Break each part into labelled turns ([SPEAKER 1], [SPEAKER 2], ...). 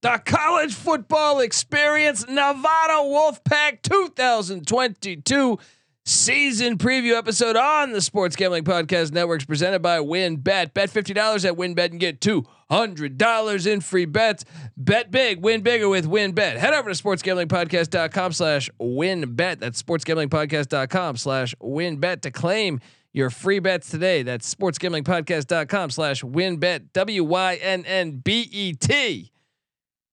[SPEAKER 1] the college football experience, Nevada Wolfpack 2022 season preview episode on the Sports Gambling Podcast Networks presented by WynnBET. Bet $50 at WynnBET and get $200 in free bets. Bet big, win bigger with WynnBET. Head over to sportsgamblingpodcast.com slash wynnbet. That's sportsgamblingpodcast.com slash wynnbet to claim your free bets today. That's sportsgamblingpodcast.com slash wynnbet, W-Y-N-N-B-E-T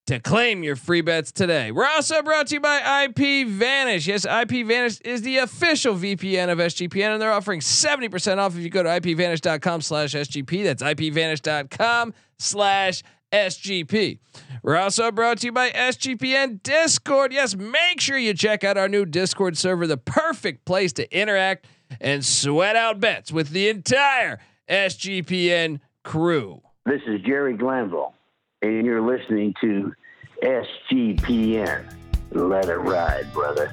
[SPEAKER 1] to claim your free bets today. We're also brought to you by IP Vanish. Yes, IP Vanish is the official VPN of SGPN, and they're offering 70% off if you go to ipvanish.com slash SGP. That's ipvanish.com slash SGP. We're also brought to you by SGPN Discord. Yes, make sure you check out our new Discord server, the perfect place to interact and sweat out bets with the entire SGPN crew.
[SPEAKER 2] This is Jerry Glanville, and you're listening to SGPN. Let it ride, brother.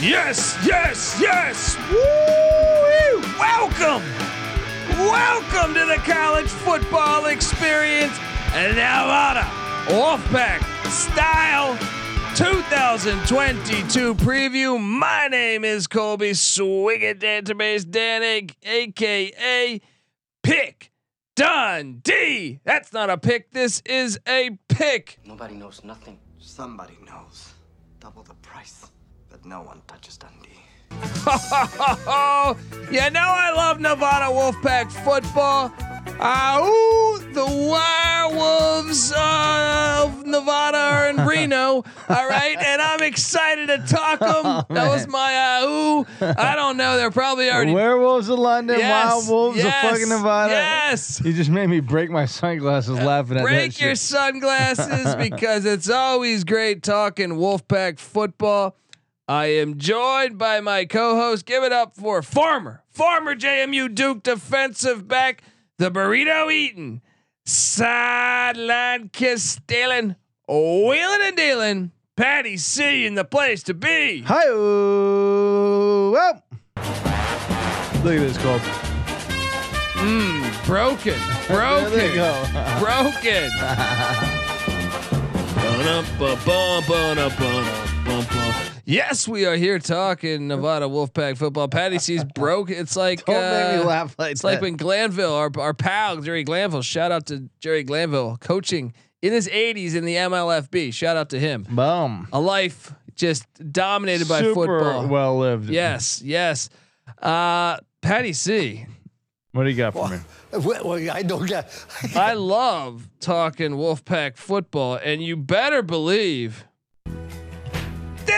[SPEAKER 1] Yes, yes, yes. Woo! Welcome. Welcome to the college football experience and Nevada Wolfpack style 2022 preview. My name is Colby Swigget Database Danig, aka Pick Dundee. That's not a pick. This is a pick.
[SPEAKER 3] Nobody knows nothing.
[SPEAKER 4] Somebody knows. Double the price, but no one touches Dundee.
[SPEAKER 1] Oh, you know I love Nevada Wolfpack football. Ah, ooh, the werewolves uh, of Nevada are in Reno. All right, and I'm excited to talk them. that was my uh, ooh. I don't know. They're probably already.
[SPEAKER 5] Werewolves of London,
[SPEAKER 1] Yes,
[SPEAKER 5] Wild Wolves
[SPEAKER 1] yes,
[SPEAKER 5] of fucking Nevada.
[SPEAKER 1] Yes.
[SPEAKER 5] You just made me break my sunglasses laughing at that
[SPEAKER 1] Break your
[SPEAKER 5] shit.
[SPEAKER 1] sunglasses because it's always great talking Wolfpack football. I am joined by my co-host. Give it up for former, former JMU Duke defensive back, the burrito eating, sideline kiss stealing, wheeling and dealing, Patty C in the place to be.
[SPEAKER 5] Hi, well. Look at this, Cole. Mmm,
[SPEAKER 1] broken,
[SPEAKER 5] broken,
[SPEAKER 1] broken. Yes, we are here talking Nevada Wolfpack football. Patty C's broke. It's like
[SPEAKER 5] Don't make me
[SPEAKER 1] uh,
[SPEAKER 5] laugh like
[SPEAKER 1] It's
[SPEAKER 5] that.
[SPEAKER 1] like when Glanville, our our pal Jerry Glanville, shout out to Jerry Glanville, coaching in his 80s in the MLFB. Shout out to him.
[SPEAKER 5] Boom.
[SPEAKER 1] A life just dominated by
[SPEAKER 5] Super
[SPEAKER 1] football.
[SPEAKER 5] well lived.
[SPEAKER 1] Yes, yes. Uh, Patty C.
[SPEAKER 5] What do you got for me?
[SPEAKER 4] Well, well, I don't get.
[SPEAKER 1] I love talking Wolfpack football, and you better believe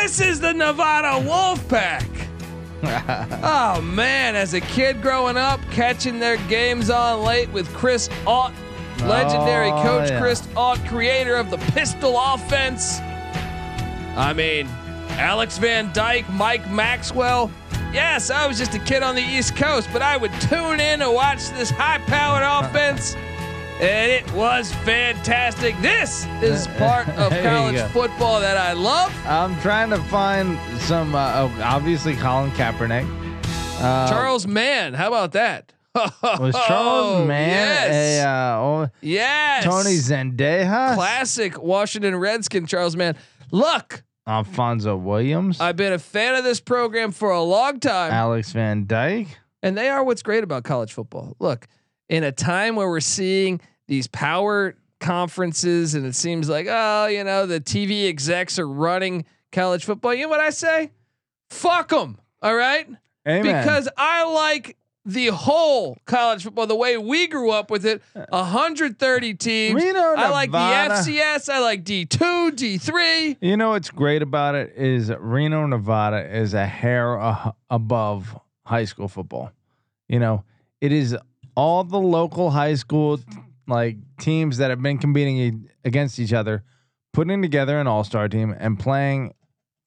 [SPEAKER 1] this is the Nevada Wolfpack. oh man, as a kid growing up, catching their games on late with Chris Ault, legendary
[SPEAKER 5] Oh,
[SPEAKER 1] coach
[SPEAKER 5] yeah.
[SPEAKER 1] Chris Ault, creator of the pistol offense. I mean, Alex Van Dyke, Mike Maxwell. Yes, I was just a kid on the East Coast, but I would tune in to watch this high-powered offense, and it was fantastic. This is part of college football that I love.
[SPEAKER 5] I'm trying to find some. Uh, oh, obviously, Colin Kaepernick. Uh,
[SPEAKER 1] Charles Mann, how about that?
[SPEAKER 5] was Charles Mann
[SPEAKER 1] Yes.
[SPEAKER 5] a uh, oh,
[SPEAKER 1] yes.
[SPEAKER 5] Tony Zendeja?
[SPEAKER 1] Classic Washington Redskin Charles Mann. Look,
[SPEAKER 5] Alfonso Williams,
[SPEAKER 1] I've been a fan of this program for a long time.
[SPEAKER 5] Alex Van Dyke.
[SPEAKER 1] And they are what's great about college football. Look, in a time where we're seeing these power conferences and it seems like, oh, you know, the TV execs are running college football. You know what I say? Fuck them. All right.
[SPEAKER 5] Amen.
[SPEAKER 1] Because I like the whole college football, the way we grew up with it 130 teams.
[SPEAKER 5] Reno,
[SPEAKER 1] I like the FCS. I like D2, D3.
[SPEAKER 5] You know what's great about it is Reno, Nevada is a hair uh, above high school football. You know, it is all the local high school like teams that have been competing e- against each other, putting together an all-star team and playing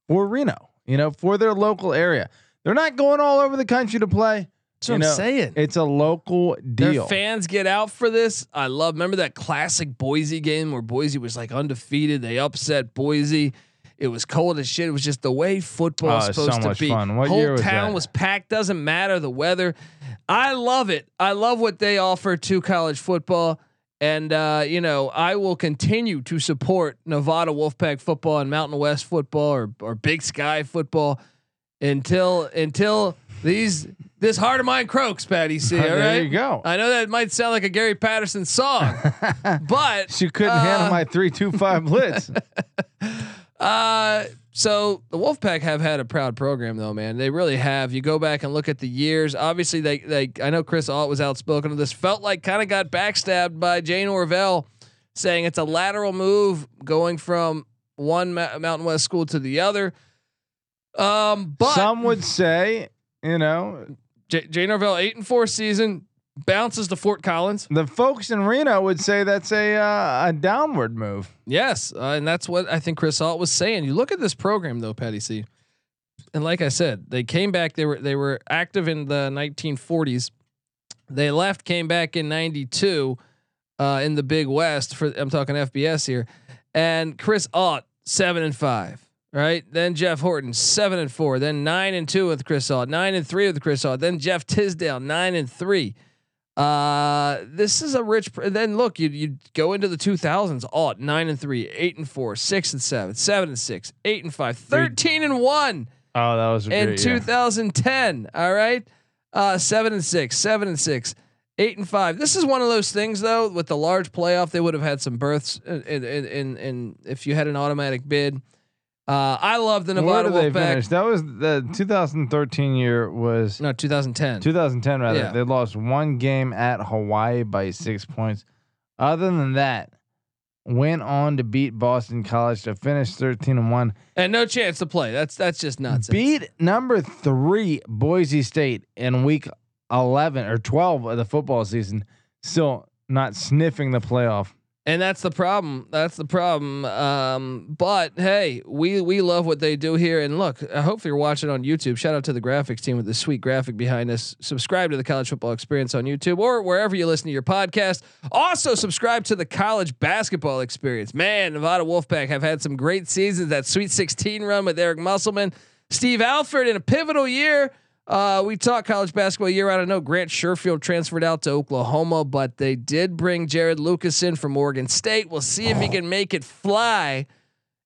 [SPEAKER 5] for Reno, you know, for their local area. They're not going all over the country to play.
[SPEAKER 1] That's what
[SPEAKER 5] You
[SPEAKER 1] I'm
[SPEAKER 5] know,
[SPEAKER 1] saying.
[SPEAKER 5] It's a local
[SPEAKER 1] Their
[SPEAKER 5] deal.
[SPEAKER 1] fans get out for this. I love. Remember that classic Boise game where Boise was like undefeated. They upset Boise. It was cold as shit. It was just the way football
[SPEAKER 5] Oh,
[SPEAKER 1] is supposed
[SPEAKER 5] so
[SPEAKER 1] to
[SPEAKER 5] much
[SPEAKER 1] be.
[SPEAKER 5] fun. What
[SPEAKER 1] Whole
[SPEAKER 5] year was
[SPEAKER 1] town
[SPEAKER 5] that?
[SPEAKER 1] was packed. Doesn't matter the weather. I love it. I love what they offer to college football. And uh, you know, I will continue to support Nevada Wolfpack football and Mountain West football or or Big Sky football until until these this heart of mine croaks, Patty C. All right.
[SPEAKER 5] there you go.
[SPEAKER 1] I know that might sound like a Gary Patterson song, but
[SPEAKER 5] she couldn't
[SPEAKER 1] uh,
[SPEAKER 5] handle my three two five blitz.
[SPEAKER 1] Uh, so the Wolfpack have had a proud program though, man. They really have. You go back and look at the years. Obviously, they they I know Chris Ault was outspoken of this. Felt like kind of got backstabbed by Jay Norvell, saying it's a lateral move going from one Ma- Mountain West school to the other. Um, but
[SPEAKER 5] Some would say, you know,
[SPEAKER 1] J- Jay Norvell eight and four season bounces to Fort Collins.
[SPEAKER 5] the folks in Reno would say that's a uh, a downward move.
[SPEAKER 1] Yes, uh, and that's what I think Chris Ault was saying. You look at this program though, Patty C. And like I said, they came back. They were they were active in the 1940s. They left, came back in '92 uh, in the Big West. For I'm talking FBS here, and Chris Ault seven and five. Right then, Jeff Horton seven and four. Then nine and two with Chris Ault. Nine and three with Chris Ault. Then Jeff Tisdel nine and three. Uh, this is a rich. Pr- then look, you you go into the 2000s. All nine and three, eight and four, six and seven, seven and six, eight and five, 13 and one
[SPEAKER 5] Oh, that was
[SPEAKER 1] in
[SPEAKER 5] great year.
[SPEAKER 1] 2010. All right, uh, seven and six, seven and six, eight and five. This is one of those things though. With the large playoff, they would have had some berths in in, in, in if you had an automatic bid. Uh, I love the
[SPEAKER 5] Where
[SPEAKER 1] Nevada
[SPEAKER 5] did they
[SPEAKER 1] Wolfpack.
[SPEAKER 5] finish? That was the 2013 year was
[SPEAKER 1] No, 2010.
[SPEAKER 5] 2010 rather.
[SPEAKER 1] Yeah.
[SPEAKER 5] They lost one game at Hawaii by six points. Other than that, went on to beat Boston College to finish 13 and one.
[SPEAKER 1] and no chance to play. That's that's just nuts.
[SPEAKER 5] Beat number three Boise State in week 11 or 12 of the football season. Still not sniffing the playoff.
[SPEAKER 1] And that's the problem. That's the problem. Um, but hey, we we love what they do here. And look, I hope you're watching on YouTube. Shout out to the graphics team with the sweet graphic behind us. Subscribe to the College Football Experience on YouTube or wherever you listen to your podcast. Also, subscribe to the College Basketball Experience. Man, Nevada Wolfpack have had some great seasons. That Sweet 16 run with Eric Musselman, Steve Alford in a pivotal year. Uh, we talk college basketball year round. I know Grant Sherfield transferred out to Oklahoma, but they did bring Jarod Lucas in from Oregon State. We'll see if he can make it fly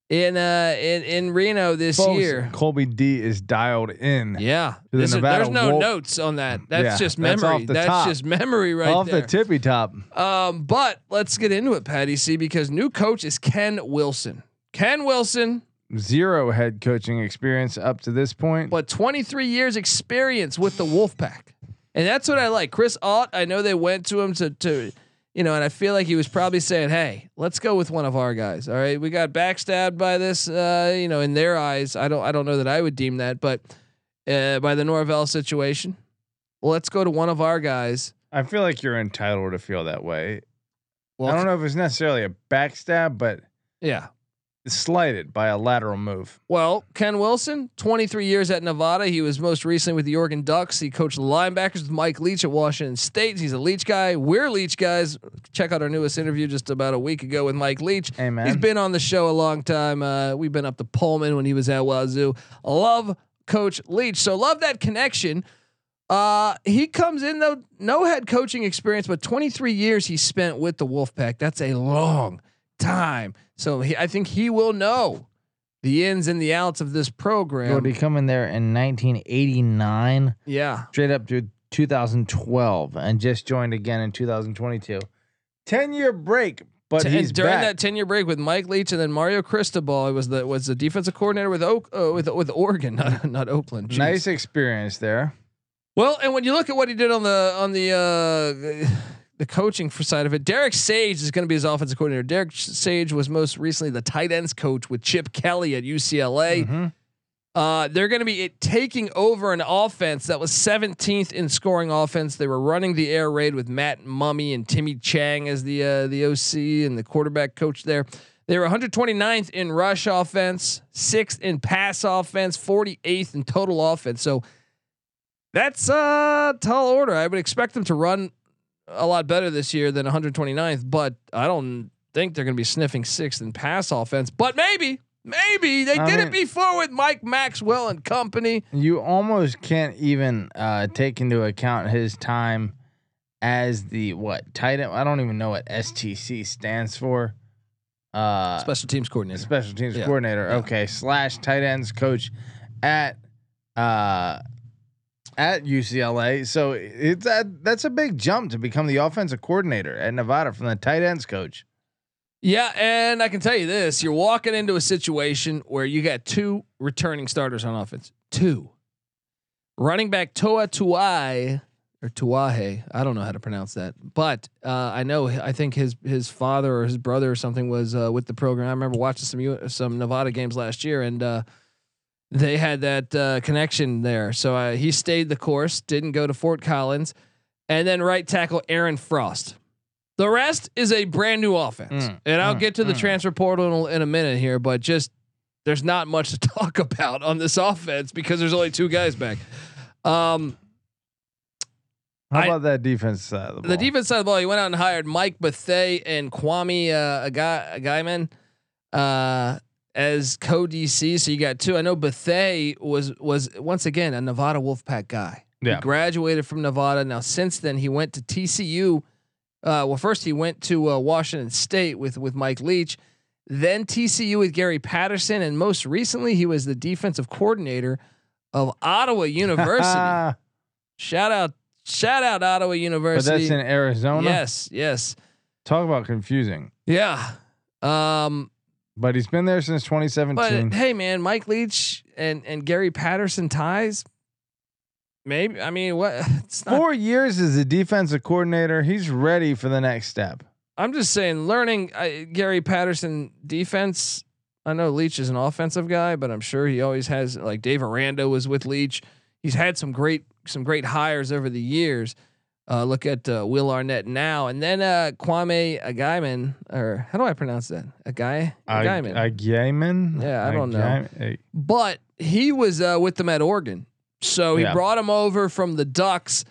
[SPEAKER 1] in uh in in Reno this
[SPEAKER 5] Folks,
[SPEAKER 1] year.
[SPEAKER 5] Colby D is dialed in.
[SPEAKER 1] Yeah,
[SPEAKER 5] the
[SPEAKER 1] is- there's no
[SPEAKER 5] Wolf-
[SPEAKER 1] notes on that. That's
[SPEAKER 5] Yeah,
[SPEAKER 1] just
[SPEAKER 5] that's
[SPEAKER 1] memory. That's
[SPEAKER 5] top.
[SPEAKER 1] just memory right
[SPEAKER 5] Off
[SPEAKER 1] there.
[SPEAKER 5] the tippy top.
[SPEAKER 1] Um, but let's get into it, Patty C, because new coach is Ken Wilson. Ken Wilson,
[SPEAKER 5] Zero head coaching experience up to this point.
[SPEAKER 1] but 23 years experience with the Wolfpack. And that's what I like. Chris Ault, I know they went to him to to you know, and I feel like he was probably saying, "Hey, let's go with one of our guys." All right, we got backstabbed by this, uh, you know, in their eyes. I don't, I don't know that I would deem that, but uh, by the Norvell situation, let's go to one of our guys.
[SPEAKER 5] I feel like you're entitled to feel that way.
[SPEAKER 1] Well,
[SPEAKER 5] I don't know if it's necessarily a backstab, but
[SPEAKER 1] Yeah.
[SPEAKER 5] Slighted by a lateral move.
[SPEAKER 1] Well, Ken Wilson, 23 years at Nevada. He was most recently with the Oregon Ducks. He coached the linebackers with Mike Leach at Washington State. He's a Leach guy. We're Leach guys. Check out our newest interview just about a week ago with Mike Leach.
[SPEAKER 5] Man,
[SPEAKER 1] He's been on the show a long time. Uh, we've been up to Pullman when he was at Wazoo. Love Coach Leach. So love that connection. Uh, he comes in though, no head coaching experience, but 23 years he spent with the Wolfpack. That's a long time. So he, I think he will know the ins and the outs of this program.
[SPEAKER 5] Would he come in there in 1989,
[SPEAKER 1] yeah.
[SPEAKER 5] straight up to 2012, and just joined again in 2022. Ten year break, but
[SPEAKER 1] T-
[SPEAKER 5] he's
[SPEAKER 1] and during
[SPEAKER 5] back.
[SPEAKER 1] that 10 year break with Mike Leach and then Mario Cristobal was the was the defensive coordinator with Oak uh, with with Oregon, not not Oakland. Jeez.
[SPEAKER 5] nice experience there.
[SPEAKER 1] Well, and when you look at what he did on the on the uh, the coaching for side of it, Derek Sage is going to be his offensive coordinator. Derek Sage was most recently the tight ends coach with Chip Kelly at UCLA.
[SPEAKER 5] Mhm.
[SPEAKER 1] Uh, they're going to be it, taking over an offense that was 17th in scoring offense. They were running the air raid with Matt Mumme and Timmy Chang as the uh, the OC and the quarterback coach there. They were 129th in rush offense, sixth in pass offense, 48th in total offense. So That's a tall order. I would expect them to run a lot better this year than 129th, but I don't think they're going to be sniffing sixth in pass offense. But maybe, maybe they
[SPEAKER 5] I
[SPEAKER 1] did
[SPEAKER 5] mean-
[SPEAKER 1] it before with Mike Maxwell and company.
[SPEAKER 5] You almost can't even uh, take into account his time as the what tight end. I don't even know what STC stands for. Uh,
[SPEAKER 1] Special teams coordinator.
[SPEAKER 5] special teams
[SPEAKER 1] Yeah.
[SPEAKER 5] coordinator.
[SPEAKER 1] Yeah.
[SPEAKER 5] Okay, slash tight ends coach at uh at UCLA. So it's that that's a big jump to become the offensive coordinator at Nevada from the tight ends coach.
[SPEAKER 1] Yeah, and I can tell you this: you're walking into a situation where you got two returning starters on offense. Two. Running back Toa Tuai or Tuahe, I don't know how to pronounce that, but uh, I know I think his his father or his brother or something was uh, with the program. I remember watching some some Nevada games last year, and uh, they had that uh, connection there. So uh, he stayed the course, didn't go to Fort Collins, and then right tackle Aaron Frost. The rest is a brand new offense,
[SPEAKER 5] Mm,
[SPEAKER 1] and I'll
[SPEAKER 5] mm,
[SPEAKER 1] get to the
[SPEAKER 5] mm.
[SPEAKER 1] transfer portal in a, in a minute here, but just there's not much to talk about on this offense because there's only two guys back. Um,
[SPEAKER 5] How
[SPEAKER 1] I-
[SPEAKER 5] about that defense side of the ball?
[SPEAKER 1] the defense side of the ball, he went out and hired Mike Bethea and Kwame uh, a guy a guyman uh, as co DC. So you got two. I know Bethea was was once again a Nevada Wolfpack guy.
[SPEAKER 5] Yeah.
[SPEAKER 1] He graduated from Nevada. Now since then he went to TCU. Uh, well, first he went to uh, Washington State with with Mike Leach, then TCU with Gary Patterson, and most recently he was the defensive coordinator of Ottawa University. shout out, shout out Ottawa University.
[SPEAKER 5] but that's in Arizona.
[SPEAKER 1] Yes, yes.
[SPEAKER 5] Talk about confusing.
[SPEAKER 1] Yeah. Um,
[SPEAKER 5] But he's been there since 2017.
[SPEAKER 1] but hey man, Mike Leach and and Gary Patterson ties. Maybe I mean what it's not,
[SPEAKER 5] Four years as a defensive coordinator, he's ready for the next step.
[SPEAKER 1] I'm just saying learning uh, Gary Patterson defense. I know Leach is an offensive guy, but I'm sure he always has like Dave Aranda was with Leach. He's had some great some great hires over the years. Uh, look at uh, Will Arnett now, and then uh, Kwame Agyeman, or how do I pronounce that? A guy, Agaiman.
[SPEAKER 5] A Gaiman?
[SPEAKER 1] Yeah, I don't know. But he was uh, with them at Oregon, so he
[SPEAKER 5] Yeah.
[SPEAKER 1] brought him over from the Ducks.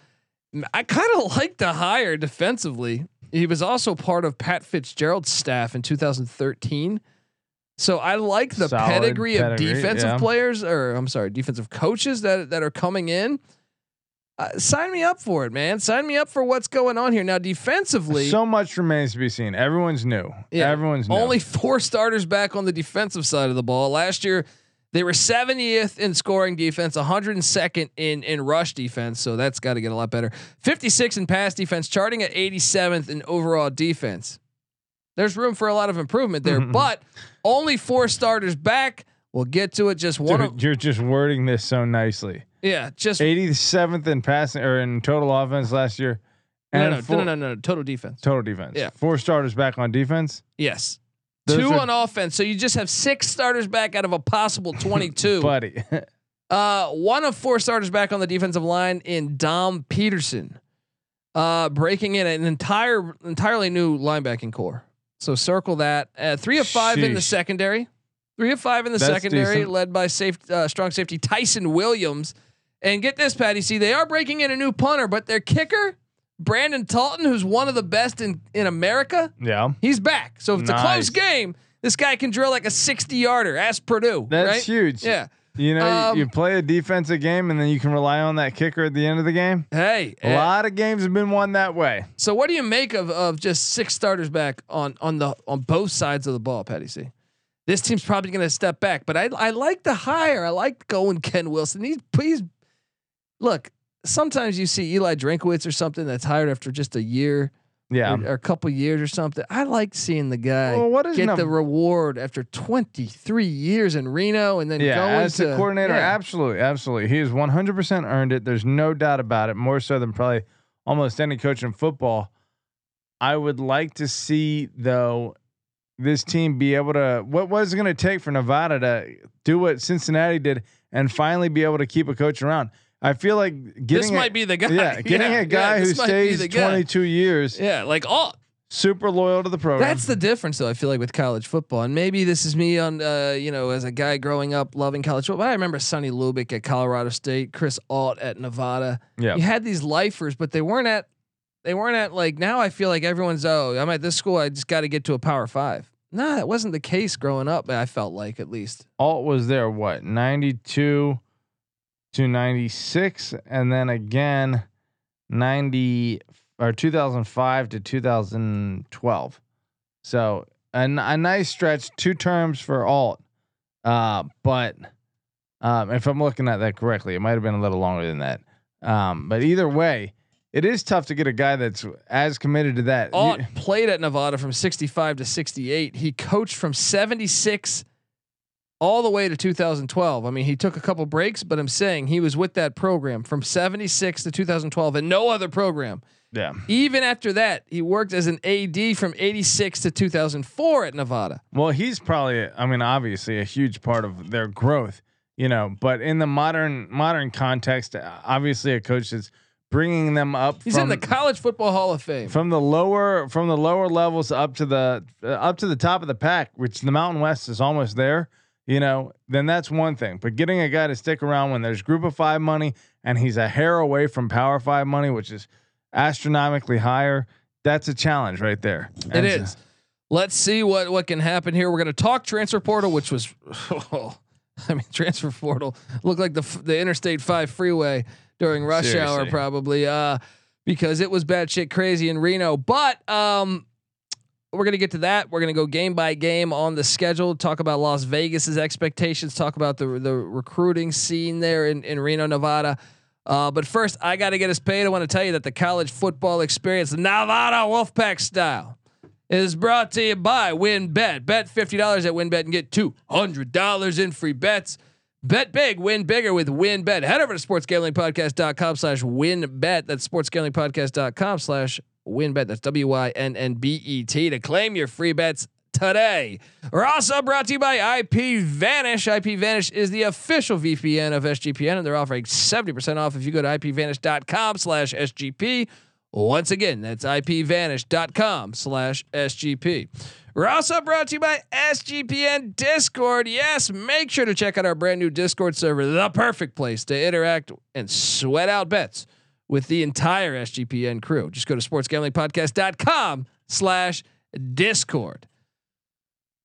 [SPEAKER 1] I kind of like the hire defensively. He was also part of Pat Fitzgerald's staff in 2013. So I like the
[SPEAKER 5] Solid
[SPEAKER 1] pedigree, of defensive
[SPEAKER 5] yeah.
[SPEAKER 1] players, or I'm sorry, defensive coaches that that are coming in. Uh, sign me up for it, man. Sign me up for what's going on here now. Defensively,
[SPEAKER 5] So much remains to be seen. Everyone's new.
[SPEAKER 1] Yeah,
[SPEAKER 5] Everyone's new.
[SPEAKER 1] only four starters back on the defensive side of the ball. Last year, they were 70th in scoring defense, 102nd in in rush defense. So that's got to get a lot better. 56 in pass defense, charting at 87th in overall defense. There's room for a lot of improvement there, but only four starters back. We'll get to it. Just one.
[SPEAKER 5] Dude,
[SPEAKER 1] of,
[SPEAKER 5] you're just wording this so nicely.
[SPEAKER 1] Yeah, just
[SPEAKER 5] 87th in passing or in total offense last year. And
[SPEAKER 1] no,
[SPEAKER 5] four-
[SPEAKER 1] no, no, no, no, total defense.
[SPEAKER 5] Total defense.
[SPEAKER 1] Yeah.
[SPEAKER 5] Four starters back on defense.
[SPEAKER 1] Yes.
[SPEAKER 5] Those
[SPEAKER 1] Two
[SPEAKER 5] are-
[SPEAKER 1] on offense. So you just have six starters back out of a possible 22.
[SPEAKER 5] Buddy.
[SPEAKER 1] Uh, one of four starters back on the defensive line in Dom Peterson, uh, breaking in an entire entirely new linebacking core. So circle that. Uh, three of five in the secondary. Three of five in the
[SPEAKER 5] That's
[SPEAKER 1] secondary,
[SPEAKER 5] decent.
[SPEAKER 1] led by safe uh, strong safety Tyson Williams. And get this, Patty. See, they are breaking in a new punter, but their kicker, Brandon Talton, who's one of the best in in America,
[SPEAKER 5] yeah.
[SPEAKER 1] he's back. So if it's a close game, this guy can drill like a sixty yarder. Ask Purdue.
[SPEAKER 5] That's
[SPEAKER 1] right?
[SPEAKER 5] huge.
[SPEAKER 1] Yeah.
[SPEAKER 5] You know,
[SPEAKER 1] Um,
[SPEAKER 5] you play a defensive game and then you can rely on that kicker at the end of the game.
[SPEAKER 1] Hey,
[SPEAKER 5] A
[SPEAKER 1] eh,
[SPEAKER 5] lot of games have been won that way.
[SPEAKER 1] So what do you make of of just six starters back on on the on both sides of the ball, Patty C? This team's probably going to step back, but I I like the hire. I like going Ken Wilson. He's please look. Sometimes you see Eli Drinkwitz or something that's hired after just a year
[SPEAKER 5] Yeah.
[SPEAKER 1] or, or a couple years or something. I like seeing the guy
[SPEAKER 5] Well,
[SPEAKER 1] get the reward after 23 years in Reno and then
[SPEAKER 5] Yeah,
[SPEAKER 1] going
[SPEAKER 5] as
[SPEAKER 1] to
[SPEAKER 5] the coordinator,
[SPEAKER 1] yeah.
[SPEAKER 5] absolutely, absolutely. He has 100% earned it. There's no doubt about it. More so than probably almost any coach in football. I would like to see though this team be able to. What was it going to take for Nevada to do what Cincinnati did and finally be able to keep a coach around? I feel like getting
[SPEAKER 1] This
[SPEAKER 5] a-
[SPEAKER 1] might be the guy.
[SPEAKER 5] yeah, getting
[SPEAKER 1] Yeah,
[SPEAKER 5] a guy
[SPEAKER 1] yeah,
[SPEAKER 5] who
[SPEAKER 1] this might be
[SPEAKER 5] stays 22 years.
[SPEAKER 1] Yeah, like all
[SPEAKER 5] super loyal to the program.
[SPEAKER 1] That's the difference, though. I feel like with college football, and maybe this is me on, uh, you know, as a guy growing up loving college football. I remember Sonny Lubick at Colorado State, Chris Ault at Nevada.
[SPEAKER 5] yeah.
[SPEAKER 1] You had these lifers, but they weren't at, they weren't at like now. I feel like everyone's oh, I'm at this school. I just got to get to a Power Five. No, that wasn't the case growing up. I felt like at least.
[SPEAKER 5] Ault was there what 92 to 96 and then again 90 or 2005 to 2012 so a nice stretch two terms for Ault uh, but um, if i'm looking at that correctly it might have been a little longer than that. Um, but either way it is tough to get a guy that's as committed to that. Ault
[SPEAKER 1] played at Nevada from 65 to 68. He coached from 76 all the way to 2012. I mean, he took a couple breaks, but I'm saying he was with that program from 76 to 2012 and no other program.
[SPEAKER 5] yeah
[SPEAKER 1] Even after that, he worked as an AD from 86 to 2004 at Nevada.
[SPEAKER 5] Well, he's probably, I mean, obviously a huge part of their growth, you know. But in the modern modern context, obviously a coach that's bringing them up
[SPEAKER 1] He's
[SPEAKER 5] from
[SPEAKER 1] in the College Football Hall of Fame.
[SPEAKER 5] from the lower from the lower levels up to the uh, up to the top of the pack, which the Mountain West is almost there. You know, then that's one thing. But getting a guy to stick around when there's Group of Five money and he's a hair away from Power Five money, which is astronomically higher, that's a challenge right there.
[SPEAKER 1] It
[SPEAKER 5] And so-
[SPEAKER 1] is. Let's see what what can happen here. We're going to talk transfer portal, which was, I mean, transfer portal looked like the the Interstate Five freeway during rush hour, probably, uh, because it was bad shit crazy in Reno. But um, we're gonna get to that. We're gonna go game by game on the schedule. Talk about Las Vegas's expectations. Talk about the the recruiting scene there in in Reno, Nevada. Uh, but first, I got to get us paid. I want to tell you that the college football experience, Nevada Wolfpack style, is brought to you by WynnBET. Bet Bet fifty dollars at WynnBET and get two hundred dollars in free bets. Bet big, win bigger with WynnBET. Head over to sportsgamblingpodcast.com slash Win WynnBET. That's sportsgamblingpodcast.com slash WynnBET. That's W Y N N B E T to claim your free bets today. We're also brought to you by IP Vanish. IP Vanish is the official VPN of SGPN, and they're offering 70% off if you go to ipvanish.com slash SGP. Once again, that's ipvanish.com slash SGP. We're also brought to you by SGPN Discord. Yes, make sure to check out our brand new Discord server, the perfect place to interact and sweat out bets with the entire SGPN crew. Just go to sportsgamblingpodcast.com slash Discord.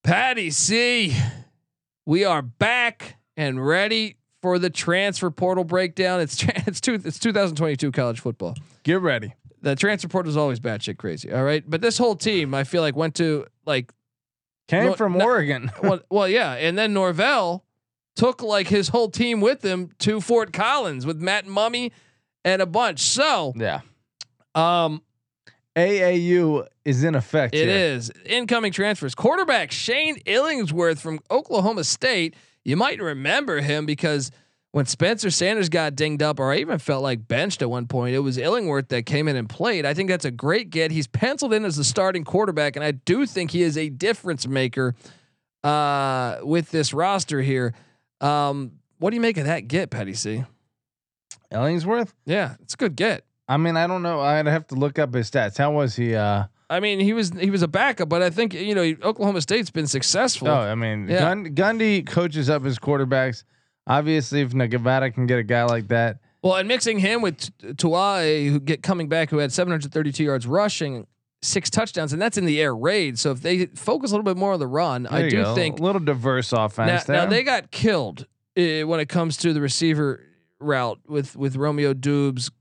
[SPEAKER 1] Patty C, we are back and ready for the transfer portal breakdown. It's it's two, it's 2022 college football
[SPEAKER 5] Get ready.
[SPEAKER 1] the transfer portal is always batshit crazy. All right, but this whole team, I feel like went to like,
[SPEAKER 5] Came
[SPEAKER 1] No,
[SPEAKER 5] from
[SPEAKER 1] no-
[SPEAKER 5] Oregon.
[SPEAKER 1] well, well, yeah, and then Norvell took like his whole team with him to Fort Collins with Matt Mumme and a bunch. So,
[SPEAKER 5] yeah.
[SPEAKER 1] um,
[SPEAKER 5] AAU is in effect.
[SPEAKER 1] it
[SPEAKER 5] here.
[SPEAKER 1] is incoming transfers. Quarterback Shane Illingsworth from Oklahoma State. You might remember him because when Spencer Sanders got dinged up, or I even felt like benched at one point, it was Illingworth that came in and played. I think that's a great get. He's penciled in as the starting quarterback, and I do think he is a difference maker uh, with this roster here. Um, what do you make of that get, Patty C?
[SPEAKER 5] Ellingsworth.
[SPEAKER 1] Yeah, it's a good get.
[SPEAKER 5] I mean, I don't know. I'd have to look up his stats. How was he? Uh,
[SPEAKER 1] I mean, he was he was a backup, but I think you know Oklahoma State's been successful.
[SPEAKER 5] oh, I mean,
[SPEAKER 1] Yeah.
[SPEAKER 5] Gun, Gundy coaches up his quarterbacks. Obviously, if Nevada can get a guy like that,
[SPEAKER 1] Well, and mixing him with Tuae, who get coming back, who had 732 yards rushing, six touchdowns, and that's in the air raid. So if they focus a little bit more on the run,
[SPEAKER 5] there
[SPEAKER 1] I do
[SPEAKER 5] go.
[SPEAKER 1] think
[SPEAKER 5] a little diverse
[SPEAKER 1] now,
[SPEAKER 5] offense there.
[SPEAKER 1] now they got killed uh, when it comes to the receiver route with with Romeo Dubes,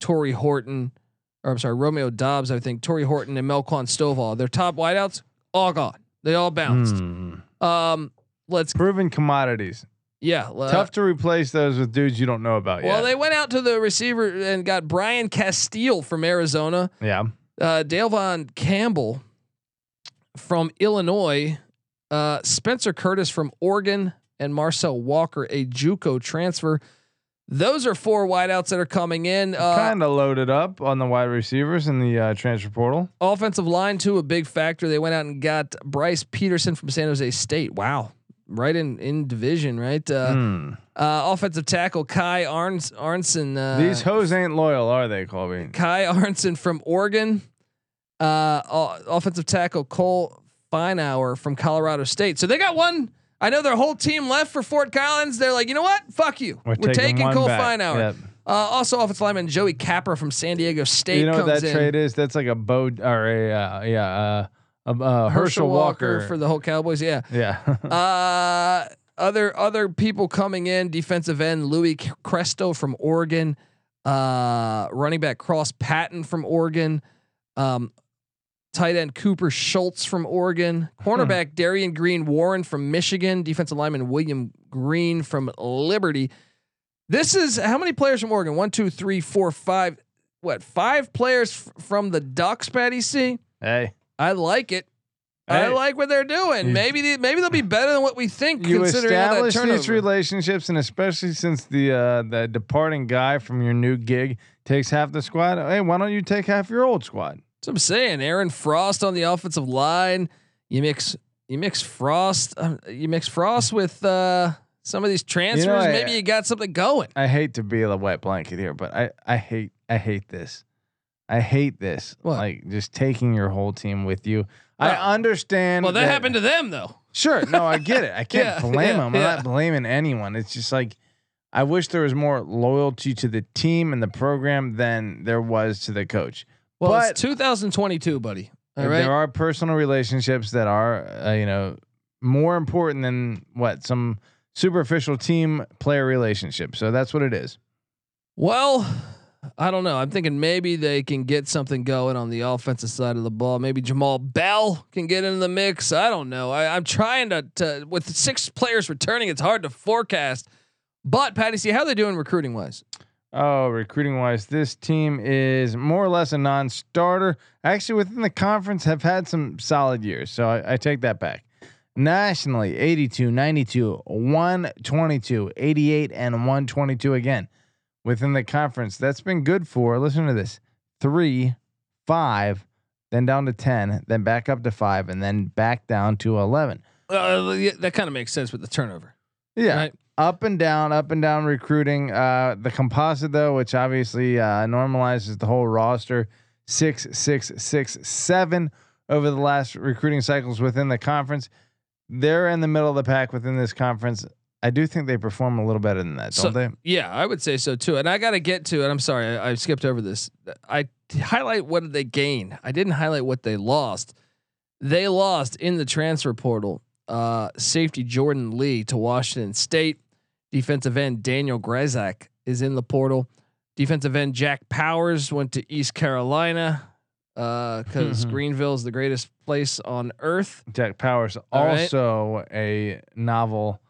[SPEAKER 1] Torrey Horton, or I'm sorry, Romeo Dobbs. I think Torrey Horton and Melquan Stovall. Their top wideouts all gone. They all bounced.
[SPEAKER 5] Hmm.
[SPEAKER 1] Um, let's
[SPEAKER 5] proven commodities.
[SPEAKER 1] yeah. uh,
[SPEAKER 5] Tough to replace those with dudes you don't know about yet.
[SPEAKER 1] Well,
[SPEAKER 5] yet.
[SPEAKER 1] they went out to the receiver and got Brian Casteel from Arizona.
[SPEAKER 5] yeah.
[SPEAKER 1] uh, Dalevon Campbell from Illinois, uh, Spencer Curtis from Oregon, and Marcel Walker, a JUCO transfer. Those are four wideouts that are coming in. Uh,
[SPEAKER 5] kind of loaded up on the wide receivers in the uh, transfer portal.
[SPEAKER 1] offensive line too, a big factor. They went out and got Bryce Peterson from San Jose State. Wow, right in in division, right? Uh,
[SPEAKER 5] Hmm.
[SPEAKER 1] uh, offensive tackle Kai Arns Arnson. Uh,
[SPEAKER 5] These hoes ain't loyal, are they, Colby?
[SPEAKER 1] Kai Arnson from Oregon. uh, offensive tackle Cole Finehour from Colorado State. So they got one. I know their whole team left for Fort Collins. They're like, you know what? Fuck you. We're, taking,
[SPEAKER 5] one
[SPEAKER 1] Cole
[SPEAKER 5] back.
[SPEAKER 1] Finehour.
[SPEAKER 5] Yep.
[SPEAKER 1] Uh, also, offensive lineman Joey Capper from San Diego State
[SPEAKER 5] You know what that
[SPEAKER 1] in.
[SPEAKER 5] trade is? That's like a bow or a uh, yeah uh, uh, Herschel, Walker.
[SPEAKER 1] for the whole Cowboys. Yeah.
[SPEAKER 5] yeah.
[SPEAKER 1] Uh, other other people coming in: defensive end Louis Cresto from Oregon, uh, running back Cross Patton from Oregon, um, tight end Cooper Schultz from Oregon, cornerback Darion Green Warren from Michigan, defensive lineman William Green from Liberty. This is how many players from Oregon? One, two, three, four, five. What? Five players f- from the Ducks, Patty C.
[SPEAKER 5] hey,
[SPEAKER 1] I like it. I like what they're doing.
[SPEAKER 5] You-
[SPEAKER 1] Maybe they, maybe they'll be better than what we think.
[SPEAKER 5] you
[SPEAKER 1] considering
[SPEAKER 5] establish these relationships, and especially since the uh, the departing guy from your new gig takes half the squad. Hey, why don't you take half your old squad?
[SPEAKER 1] That's what I'm saying. Aaron Frost on the offensive line. You mix you mix Frost. Um, you mix Frost with uh, some of these transfers.
[SPEAKER 5] I-
[SPEAKER 1] maybe you got something going.
[SPEAKER 5] I hate to be the wet blanket here, but I I hate I hate this. I hate this.
[SPEAKER 1] What?
[SPEAKER 5] Like just taking your whole team with you.
[SPEAKER 1] Well-
[SPEAKER 5] I understand.
[SPEAKER 1] Well, that, happened to them though.
[SPEAKER 5] Sure, no, I get it. I can't
[SPEAKER 1] Yeah,
[SPEAKER 5] blame
[SPEAKER 1] yeah,
[SPEAKER 5] them. I'm
[SPEAKER 1] yeah.
[SPEAKER 5] not blaming anyone. It's just like I wish there was more loyalty to the team and the program than there was to the coach.
[SPEAKER 1] Well,
[SPEAKER 5] But-
[SPEAKER 1] it's 2022, buddy. All right.
[SPEAKER 5] There are personal relationships that are, uh, you know, more important than what some superficial team player relationship. So that's what it is.
[SPEAKER 1] Well, I don't know. I'm thinking maybe they can get something going on the offensive side of the ball. Maybe Jamaal Bell can get into the mix. I don't know. I, I'm trying to, to with six players returning, it's hard to forecast. But Patty, see how they're doing recruiting wise.
[SPEAKER 5] Oh, recruiting wise, this team is more or less a non-starter. Actually, within the conference, have had some solid years, so I, I take that back. Nationally, 82, 92, 122, 88, and 122 again. Within the conference, that's been good for, listen to this, three, five, then down to 10, then back up to five, and then back down to 11.
[SPEAKER 1] Uh, that kind of makes sense with the turnover.
[SPEAKER 5] Yeah.
[SPEAKER 1] Right.
[SPEAKER 5] Up and down, up and down recruiting. Uh, the composite though, which obviously uh, normalizes the whole roster, six, six, six, seven over the last recruiting cycles within the conference. They're in the middle of the pack within this conference. I do think they perform a little better than that,
[SPEAKER 1] So-
[SPEAKER 5] don't they?
[SPEAKER 1] Yeah, I would say so too. And I got to get to it. I'm sorry, I, I skipped over this. I highlight what did they gain. I didn't highlight what they lost. They lost in the transfer portal. Uh, safety Jordan Lee to Washington State. Defensive end Daniel Grzesiak is in the portal. Defensive end Jack Powers went to East Carolina because
[SPEAKER 5] Mhm.
[SPEAKER 1] Greenville is the greatest place on earth.
[SPEAKER 5] Jack Powers
[SPEAKER 1] All right.
[SPEAKER 5] also a novel.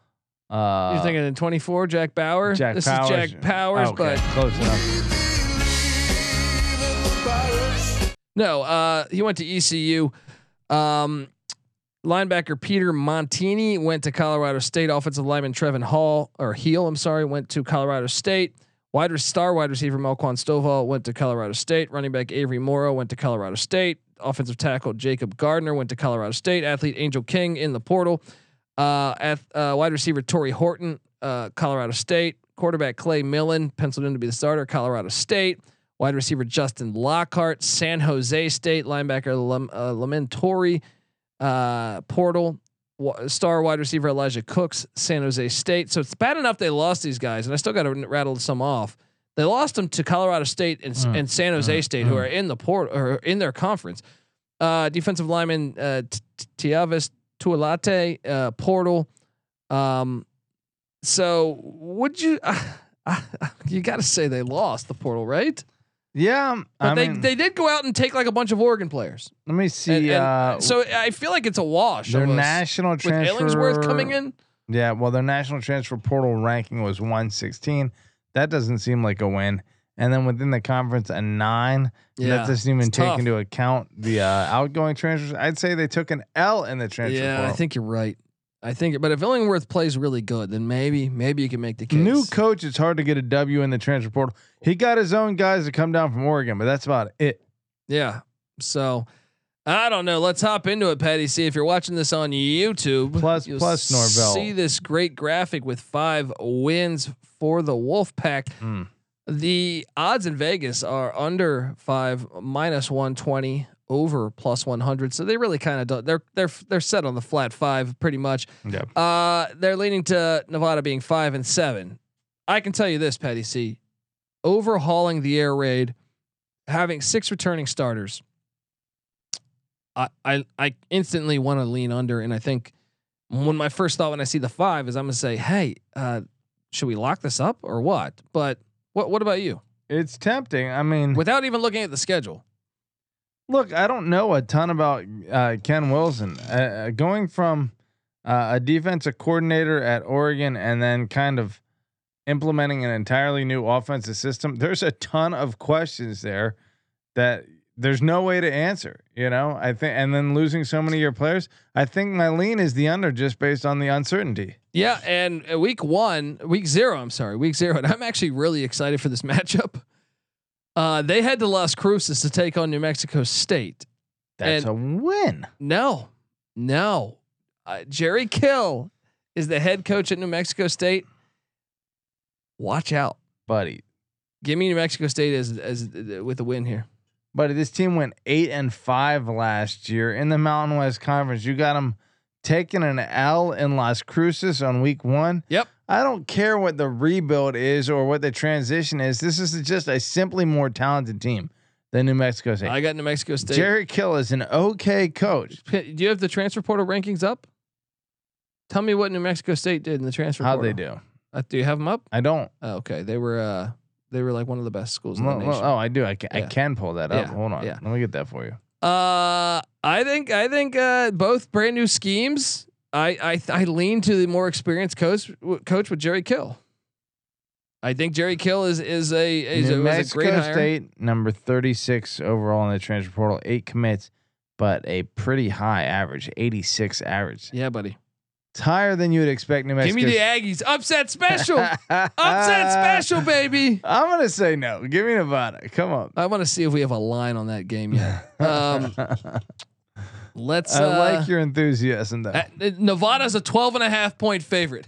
[SPEAKER 5] Uh,
[SPEAKER 1] You're thinking in 24, Jack Bauer.
[SPEAKER 5] Jack
[SPEAKER 1] this
[SPEAKER 5] Powers.
[SPEAKER 1] is Jack Powers,
[SPEAKER 5] Okay,
[SPEAKER 1] but
[SPEAKER 5] close enough.
[SPEAKER 1] No, uh, he went to ECU. Um, linebacker Peter Montini went to Colorado State. Offensive lineman Trevin Hall or Heel, I'm sorry, went to Colorado State. Wide star wide receiver Melquan Stovall went to Colorado State. Running back Avery Morrow went to Colorado State. Offensive tackle Jacob Gardner went to Colorado State. Athlete Angel King in the portal. Uh, at, uh, wide receiver Torrey Horton, uh, Colorado State. Quarterback Clay Millen, penciled in to be the starter, Colorado State. Wide receiver Justin Lockhart, San Jose State. Linebacker uh, Lamentori, uh, portal. Star wide receiver Elijah Cooks, San Jose State. So it's bad enough they lost these guys, and I still got to rattle some off. They lost them to Colorado State and,
[SPEAKER 5] Mm,
[SPEAKER 1] and San Jose
[SPEAKER 5] mm,
[SPEAKER 1] State, who
[SPEAKER 5] mm.
[SPEAKER 1] are in the port or in their conference. Uh, defensive lineman uh, Tiavis Tuolate, uh, portal. Um, so would you? you got to say they lost the portal, right?
[SPEAKER 5] Yeah,
[SPEAKER 1] But
[SPEAKER 5] I
[SPEAKER 1] they
[SPEAKER 5] mean,
[SPEAKER 1] they did go out and take like a bunch of Oregon players.
[SPEAKER 5] let me see.
[SPEAKER 1] And- and
[SPEAKER 5] uh,
[SPEAKER 1] so I feel like it's a wash.
[SPEAKER 5] their national
[SPEAKER 1] with
[SPEAKER 5] transfer
[SPEAKER 1] Illingsworth coming in.
[SPEAKER 5] Yeah, well, their national transfer portal ranking was 116. That doesn't seem like a win. And then within the conference, a nine.
[SPEAKER 1] Yeah,
[SPEAKER 5] that doesn't even take
[SPEAKER 1] tough.
[SPEAKER 5] into account the uh, outgoing transfers. I'd say they took an L in the transfer
[SPEAKER 1] Yeah,
[SPEAKER 5] portal.
[SPEAKER 1] I think you're right. I think, but if Illingworth plays really good, then maybe maybe you can make the case.
[SPEAKER 5] New coach, it's hard to get a W in the transfer portal. He got his own guys to come down from Oregon, but that's about it.
[SPEAKER 1] Yeah. So I don't know. Let's hop into it, Patty. See if you're watching this on YouTube.
[SPEAKER 5] Plus- plus Norvell.
[SPEAKER 1] See this great graphic with five wins for the Wolfpack.
[SPEAKER 5] Mm.
[SPEAKER 1] The odds in Vegas are under five minus 120 over plus 100. So they really kind of don't. They're they're they're set on the flat five pretty much.
[SPEAKER 5] Yep.
[SPEAKER 1] Uh, they're leaning to Nevada being five and seven. I can tell you this, Patty C. Overhauling the air raid, having six returning starters. I I I instantly want to lean under, and I think when my first thought when I see the five is I'm gonna say, hey, uh, should we lock this up or what? But what what about you?
[SPEAKER 5] It's tempting. I mean,
[SPEAKER 1] Without even looking at the schedule.
[SPEAKER 5] Look, I don't know a ton about uh, Ken Wilson. Uh, Uh, going from uh, a defensive coordinator at Oregon and then kind of implementing an entirely new offensive system, there's a ton of questions there that there's no way to answer. You know, I think, and then losing so many of your players, I think my lean is the under just based on the uncertainty.
[SPEAKER 1] Yeah, and uh, week one, week zero, I'm sorry, week zero, and I'm actually really excited for this matchup. Uh, they head to Las Cruces to take on New Mexico State.
[SPEAKER 5] That's a win.
[SPEAKER 1] No, no, uh, Jerry Kill is the head coach at New Mexico State. Watch out,
[SPEAKER 5] buddy.
[SPEAKER 1] give me New Mexico State as as uh, with a win here.
[SPEAKER 5] Buddy, this team went eight and five last year in the Mountain West Conference. You got them taking an L in Las Cruces on week one.
[SPEAKER 1] Yep.
[SPEAKER 5] I don't care what the rebuild is or what the transition is. This is just a simply more talented team than New Mexico State.
[SPEAKER 1] I got New Mexico State.
[SPEAKER 5] Jerry Kill is an okay coach.
[SPEAKER 1] Do you have the transfer portal rankings up? Tell me what New Mexico State did in the transfer
[SPEAKER 5] How'd
[SPEAKER 1] portal.
[SPEAKER 5] they do?
[SPEAKER 1] Uh, do you have them up?
[SPEAKER 5] I don't.
[SPEAKER 1] Oh, okay, they were uh they were like one of the best schools in
[SPEAKER 5] Well,
[SPEAKER 1] the
[SPEAKER 5] well,
[SPEAKER 1] nation.
[SPEAKER 5] oh, I do. I can, I can pull that up.
[SPEAKER 1] Yeah,
[SPEAKER 5] Hold on.
[SPEAKER 1] yeah.
[SPEAKER 5] Let me get that for you.
[SPEAKER 1] Uh, I think I think uh, both brand new schemes. I I I lean to the more experienced coach coach with Jerry Kill. I think Jerry Kill is is a is
[SPEAKER 5] New
[SPEAKER 1] a, was a
[SPEAKER 5] Mexico
[SPEAKER 1] great hire.
[SPEAKER 5] State, number 36 overall in the transfer portal, eight commits, but a pretty high average, 86 average.
[SPEAKER 1] Yeah, buddy.
[SPEAKER 5] It's higher than you would expect New
[SPEAKER 1] Give me the Aggies upset special. upset special, baby.
[SPEAKER 5] I'm gonna say no. Give me Nevada. Come on.
[SPEAKER 1] I want to see if we have a line on that game yet. Um, let's.
[SPEAKER 5] I
[SPEAKER 1] uh,
[SPEAKER 5] like your enthusiasm though.
[SPEAKER 1] Uh, Nevada's a 12 and a half point favorite.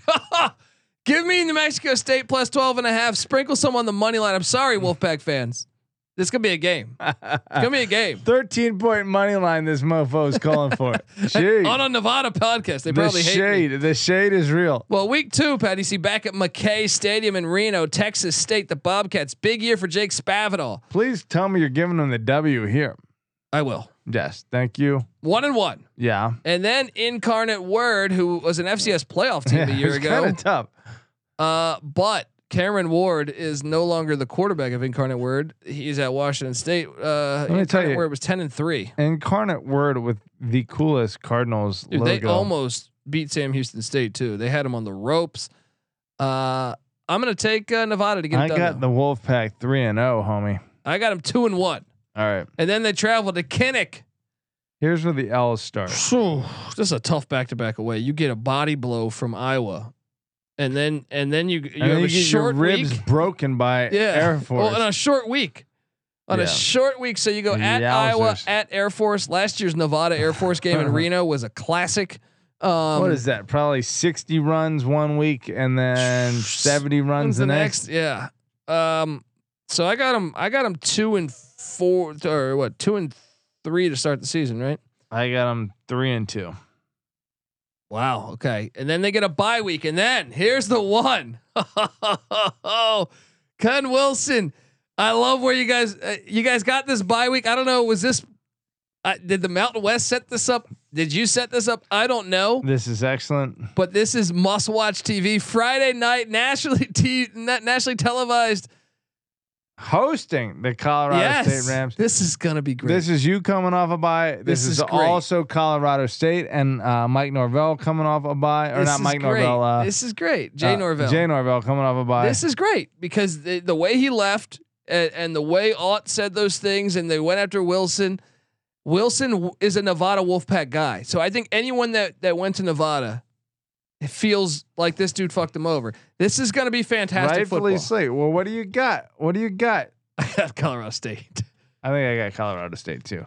[SPEAKER 1] Give me New Mexico State plus 12 and a half. Sprinkle some on the money line. I'm sorry, Wolfpack fans. This could be a game. It's gonna be a game.
[SPEAKER 5] 13 point money line. This mofo is calling for it. Shade.
[SPEAKER 1] On a Nevada podcast, they
[SPEAKER 5] the
[SPEAKER 1] probably hate me.
[SPEAKER 5] shade. The shade is real.
[SPEAKER 1] Well, week two, Patty, see back at Mackay Stadium in Reno, Texas State, the Bobcats. Big year for Jake Spavital.
[SPEAKER 5] Please tell me you're giving them the W here.
[SPEAKER 1] I will.
[SPEAKER 5] Yes. Thank you.
[SPEAKER 1] One and one.
[SPEAKER 5] Yeah.
[SPEAKER 1] And then Incarnate Word, who was an FCS playoff team a year ago.
[SPEAKER 5] kind of tough.
[SPEAKER 1] Uh, but Cameron Ward is no longer the quarterback of Incarnate Word. He's at Washington State. Uh,
[SPEAKER 5] me tell
[SPEAKER 1] Incarnate
[SPEAKER 5] you-
[SPEAKER 1] Word was ten and three.
[SPEAKER 5] Incarnate word with the coolest Cardinals
[SPEAKER 1] Dude,
[SPEAKER 5] logo.
[SPEAKER 1] they almost beat Sam Houston State too. They had him on the ropes. Uh, I'm gonna take uh, Nevada to get it
[SPEAKER 5] I
[SPEAKER 1] done.
[SPEAKER 5] got
[SPEAKER 1] though.
[SPEAKER 5] the Wolfpack three and zero, homie.
[SPEAKER 1] I got him two and one,
[SPEAKER 5] All right.
[SPEAKER 1] and then they travel to Kinnick.
[SPEAKER 5] Here's where the L's start.
[SPEAKER 1] This is a tough back to back away. You get a body blow from Iowa, and then and then you you
[SPEAKER 5] and
[SPEAKER 1] have a
[SPEAKER 5] you get your
[SPEAKER 1] short
[SPEAKER 5] ribs
[SPEAKER 1] week.
[SPEAKER 5] broken by
[SPEAKER 1] Yeah,
[SPEAKER 5] Air Force.
[SPEAKER 1] Well, on a short week. On
[SPEAKER 5] Yeah.
[SPEAKER 1] a short week, so you go at
[SPEAKER 5] Yowzers.
[SPEAKER 1] Iowa, at Air Force. Last year's Nevada Air Force game in Reno was a classic. Um,
[SPEAKER 5] what is that? Probably 60 runs one week and then 70 runs
[SPEAKER 1] when's
[SPEAKER 5] the next.
[SPEAKER 1] Yeah. Um. So I got him. I got him two and four, or what? Two and three to start the season, right?
[SPEAKER 5] I got them three and two.
[SPEAKER 1] Wow. Okay. And then they get a bye week, and then here's the one. Ken Wilson. I love where you guys uh, you guys got this bye week. I don't know. Was this? Uh, did the Mountain West set this up? Did you set this up? I don't know.
[SPEAKER 5] This is excellent.
[SPEAKER 1] But this is must watch TV Friday night nationally t- nationally televised.
[SPEAKER 5] Hosting the Colorado
[SPEAKER 1] yes,
[SPEAKER 5] State Rams.
[SPEAKER 1] this is gonna be great.
[SPEAKER 5] This is you coming off a bye. This,
[SPEAKER 1] This
[SPEAKER 5] is,
[SPEAKER 1] is
[SPEAKER 5] also Colorado State and uh, Mike Norvell coming off a bye, or
[SPEAKER 1] This
[SPEAKER 5] not Mike
[SPEAKER 1] great.
[SPEAKER 5] Norvell. Uh,
[SPEAKER 1] this is great. Jay
[SPEAKER 5] uh,
[SPEAKER 1] Norvell.
[SPEAKER 5] Jay Norvell coming off a bye.
[SPEAKER 1] This is great because the, the way he left and, and the way Ault said those things and they went after Wilson. Wilson is a Nevada Wolfpack guy. So I think anyone that, that went to Nevada it feels like this dude fucked him over. This is going to be fantastic
[SPEAKER 5] rightfully
[SPEAKER 1] football.
[SPEAKER 5] so. Well, what do you got? What do you got?
[SPEAKER 1] I got Colorado State.
[SPEAKER 5] I think I got Colorado State too.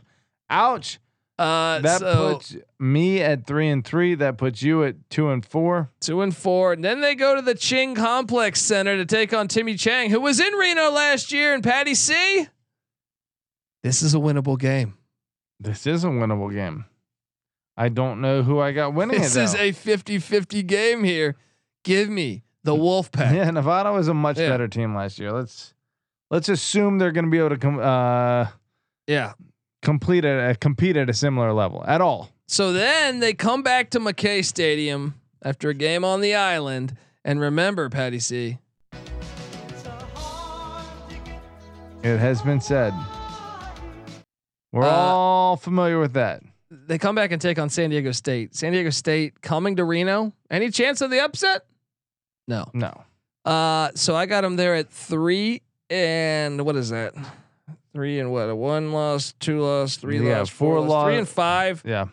[SPEAKER 5] Ouch.
[SPEAKER 1] Uh,
[SPEAKER 5] That
[SPEAKER 1] so
[SPEAKER 5] puts me at three and three. That puts you at two and four.
[SPEAKER 1] two and four. And then they go to the Ching Complex Center to take on Timmy Chang, who was in Reno last year, and Patty C. This is a winnable game.
[SPEAKER 5] This is a winnable game. I don't know who I got winning
[SPEAKER 1] This is a 50-50 game here. Give me the Wolfpack.
[SPEAKER 5] yeah. Nevada was a much
[SPEAKER 1] Yeah.
[SPEAKER 5] better team last year. Let's let's assume they're going to be able to com- uh,
[SPEAKER 1] yeah.
[SPEAKER 5] complete at uh, compete at a similar level at all.
[SPEAKER 1] So then they come back to Mackay Stadium after a game on the island. And remember, Patty C,
[SPEAKER 5] It has been said. We're
[SPEAKER 1] Uh,
[SPEAKER 5] all familiar with that.
[SPEAKER 1] They come back and take on San Diego State. San Diego State coming to Reno. Any chance of the upset? No.
[SPEAKER 5] No.
[SPEAKER 1] Uh, so I got them there at three and what is that? Three and what? A one loss, two loss, three
[SPEAKER 5] Yeah,
[SPEAKER 1] loss,
[SPEAKER 5] four
[SPEAKER 1] four loss, three and five.
[SPEAKER 5] Yeah.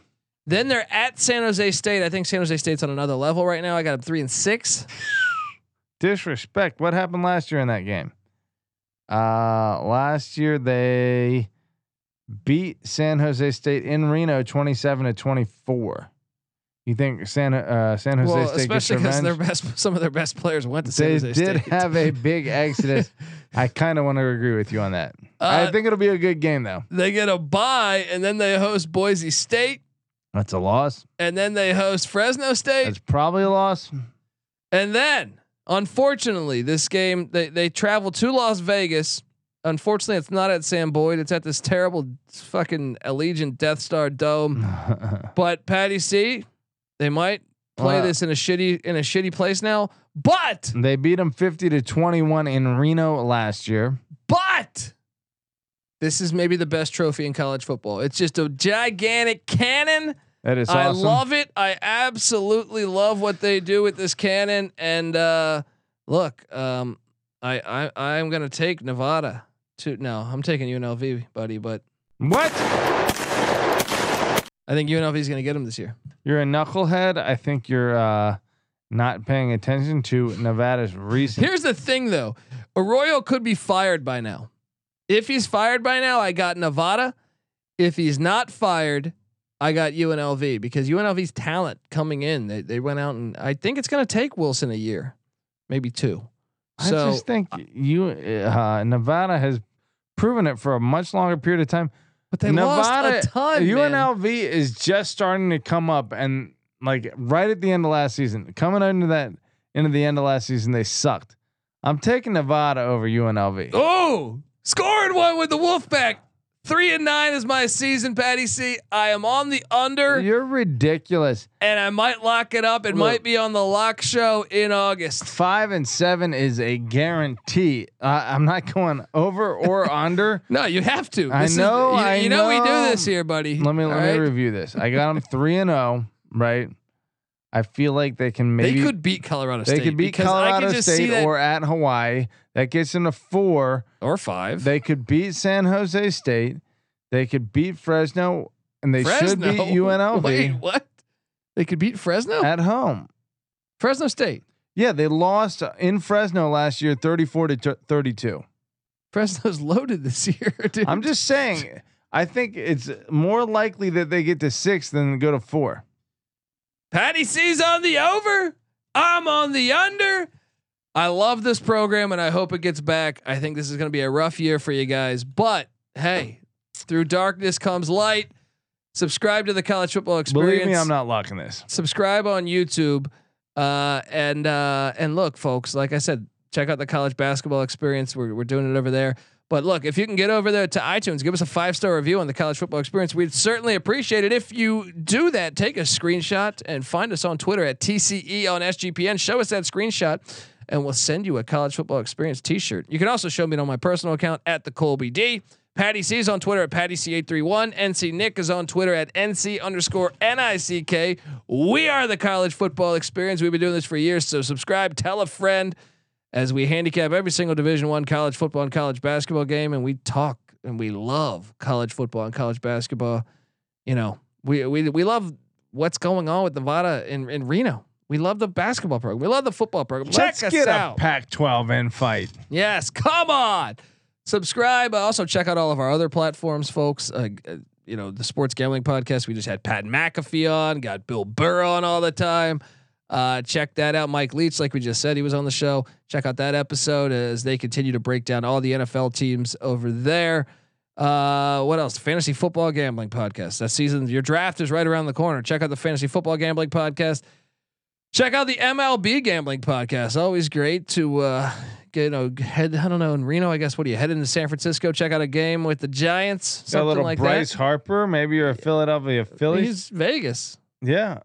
[SPEAKER 1] Then they're at San Jose State. I think San Jose State's on another level right now. I got them three and six.
[SPEAKER 5] Disrespect. What happened last year in that game? Uh, last year they beat San Jose State in Reno, twenty-seven to twenty-four. You think San uh, San Jose
[SPEAKER 1] well,
[SPEAKER 5] State
[SPEAKER 1] especially because their best, some of their best players went to San
[SPEAKER 5] They
[SPEAKER 1] Jose
[SPEAKER 5] did have a big exodus. I kind of want to agree with you on that. I
[SPEAKER 1] Uh,
[SPEAKER 5] think it'll be a good game though.
[SPEAKER 1] they get a bye, and then they host Boise State,
[SPEAKER 5] That's a loss.
[SPEAKER 1] and then they host Fresno State.
[SPEAKER 5] That's probably a loss.
[SPEAKER 1] And then, unfortunately, this game they they travel to Las Vegas. Unfortunately, it's not at Sam Boyd. It's at this terrible fucking Allegiant Death Star Dome. But Patty C, they might play
[SPEAKER 5] Well,
[SPEAKER 1] this in a shitty in a shitty place now. But
[SPEAKER 5] They beat them 50 to 21 in Reno last year.
[SPEAKER 1] but this is maybe the best trophy in college football. It's just a gigantic cannon.
[SPEAKER 5] That is awesome.
[SPEAKER 1] I
[SPEAKER 5] awesome.
[SPEAKER 1] love it. I absolutely love what they do with this cannon. And uh, look, um, I I I'm gonna take Nevada. To no, I'm taking UNLV, buddy. But
[SPEAKER 5] what?
[SPEAKER 1] I think UNLV is gonna get him this year.
[SPEAKER 5] You're a knucklehead. I think you're uh, not paying attention to Nevada's recent.
[SPEAKER 1] Here's the thing, though. Arroyo could be fired by now. If he's fired by now, I got Nevada. If he's not fired, I got UNLV because UNLV's talent coming in. They they went out and I think it's gonna take Wilson a year, maybe two.
[SPEAKER 5] I
[SPEAKER 1] So
[SPEAKER 5] just think you uh, Nevada has proven it for a much longer period of time.
[SPEAKER 1] but they
[SPEAKER 5] Nevada,
[SPEAKER 1] lost a ton. man.
[SPEAKER 5] UNLV is just starting to come up, and like right at the end of last season, coming into that into the end of last season, they sucked. I'm taking Nevada over UNLV.
[SPEAKER 1] Oh, scoring one with the Wolfpack. Three and nine is my season, Patty C. I am on the under,
[SPEAKER 5] You're ridiculous.
[SPEAKER 1] and I might lock it up. It
[SPEAKER 5] Look.
[SPEAKER 1] might be on the lock show in August.
[SPEAKER 5] Five and seven is a guarantee. Uh, I'm not going over or under.
[SPEAKER 1] No, you have to.
[SPEAKER 5] I
[SPEAKER 1] This is-
[SPEAKER 5] know,
[SPEAKER 1] you,
[SPEAKER 5] I
[SPEAKER 1] you know, we do this here, buddy.
[SPEAKER 5] Let me
[SPEAKER 1] All
[SPEAKER 5] let
[SPEAKER 1] right?
[SPEAKER 5] me review this. I got them three and zero. Right. I feel like they can maybe
[SPEAKER 1] they could beat Colorado State.
[SPEAKER 5] they could beat Colorado
[SPEAKER 1] could
[SPEAKER 5] State or at Hawaii. That gets them to four.
[SPEAKER 1] or five.
[SPEAKER 5] They could beat San Jose State. They could beat Fresno, and they should beat UNLV
[SPEAKER 1] Wait, what? They could beat Fresno.
[SPEAKER 5] at home.
[SPEAKER 1] Fresno State.
[SPEAKER 5] Yeah, they lost in Fresno last year, thirty-four to t- thirty-two.
[SPEAKER 1] Fresno's loaded this year, dude.
[SPEAKER 5] I'm just saying. I think it's more likely that they get to six than go to four.
[SPEAKER 1] Patty C's on the over. I'm on the under. I love this program and I hope it gets back. I think this is going to be a rough year for you guys, but hey, through darkness comes light. Subscribe to the college football experience.
[SPEAKER 5] Believe me, I'm not locking this.
[SPEAKER 1] subscribe on YouTube. Uh, and uh, and look, folks, like I said, check out the college basketball experience. We're we're doing it over there. But look, if you can get over there to iTunes, give us a five star review on the college football experience. We'd certainly appreciate it. If you do that, take a screenshot and find us on Twitter at TCE on SGPN. Show us that screenshot, and we'll send you a college football experience T-shirt. You can also show me it on my personal account at the Colby D. Patty C is on Twitter at Patty C831. NC Nick is on Twitter at NC underscore NICK. We are the college football experience. We've been doing this for years. So subscribe, tell a friend as we handicap every single division one college football and college basketball game. And we talk and we love college football and college basketball. You know, we, we, we love what's going on with Nevada in, in Reno. We love the basketball program. We love the football program.
[SPEAKER 5] Let's
[SPEAKER 1] Check us
[SPEAKER 5] get
[SPEAKER 1] out.
[SPEAKER 5] a Pac-12 in fight.
[SPEAKER 1] Yes, come on. Subscribe. Also check out all of our other platforms, folks. Uh, uh, you know, the Sports Gambling Podcast. We just had Pat McAfee on, got Bill Burr on all the time. Uh, check that out. Mike Leach, like we just said, he was on the show. Check out that episode as they continue to break down all the NFL teams over there. Uh, what else? Fantasy football gambling podcast. That season, your draft is right around the corner. Check out the fantasy football gambling podcast. Check out the MLB gambling podcast. Always great to uh, get, you know head. I don't know in Reno. I guess what are you head into San Francisco? Check out a game with the Giants.
[SPEAKER 5] Got a
[SPEAKER 1] Something
[SPEAKER 5] little
[SPEAKER 1] like
[SPEAKER 5] Bryce
[SPEAKER 1] that.
[SPEAKER 5] Harper. Maybe you're a Philadelphia Phillies.
[SPEAKER 1] He's Vegas.
[SPEAKER 5] yeah.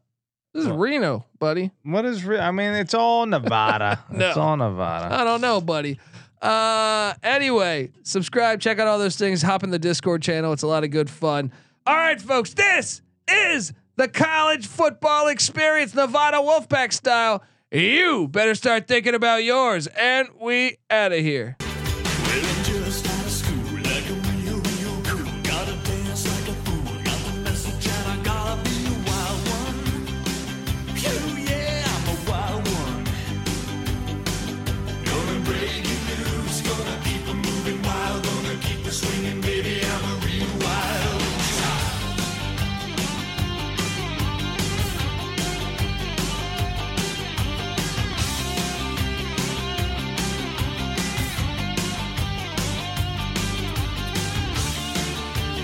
[SPEAKER 1] This is
[SPEAKER 5] Well-
[SPEAKER 1] Reno, buddy.
[SPEAKER 5] What is? Re- I mean, it's all Nevada.
[SPEAKER 1] No.
[SPEAKER 5] It's all Nevada.
[SPEAKER 1] I don't know, buddy. Uh, anyway, subscribe, check out all those things. Hop in the Discord channel. It's a lot of good fun. All right, folks, this is the college football experience, Nevada Wolfpack style. You better start thinking about yours, and we out of here.
[SPEAKER 3] Well,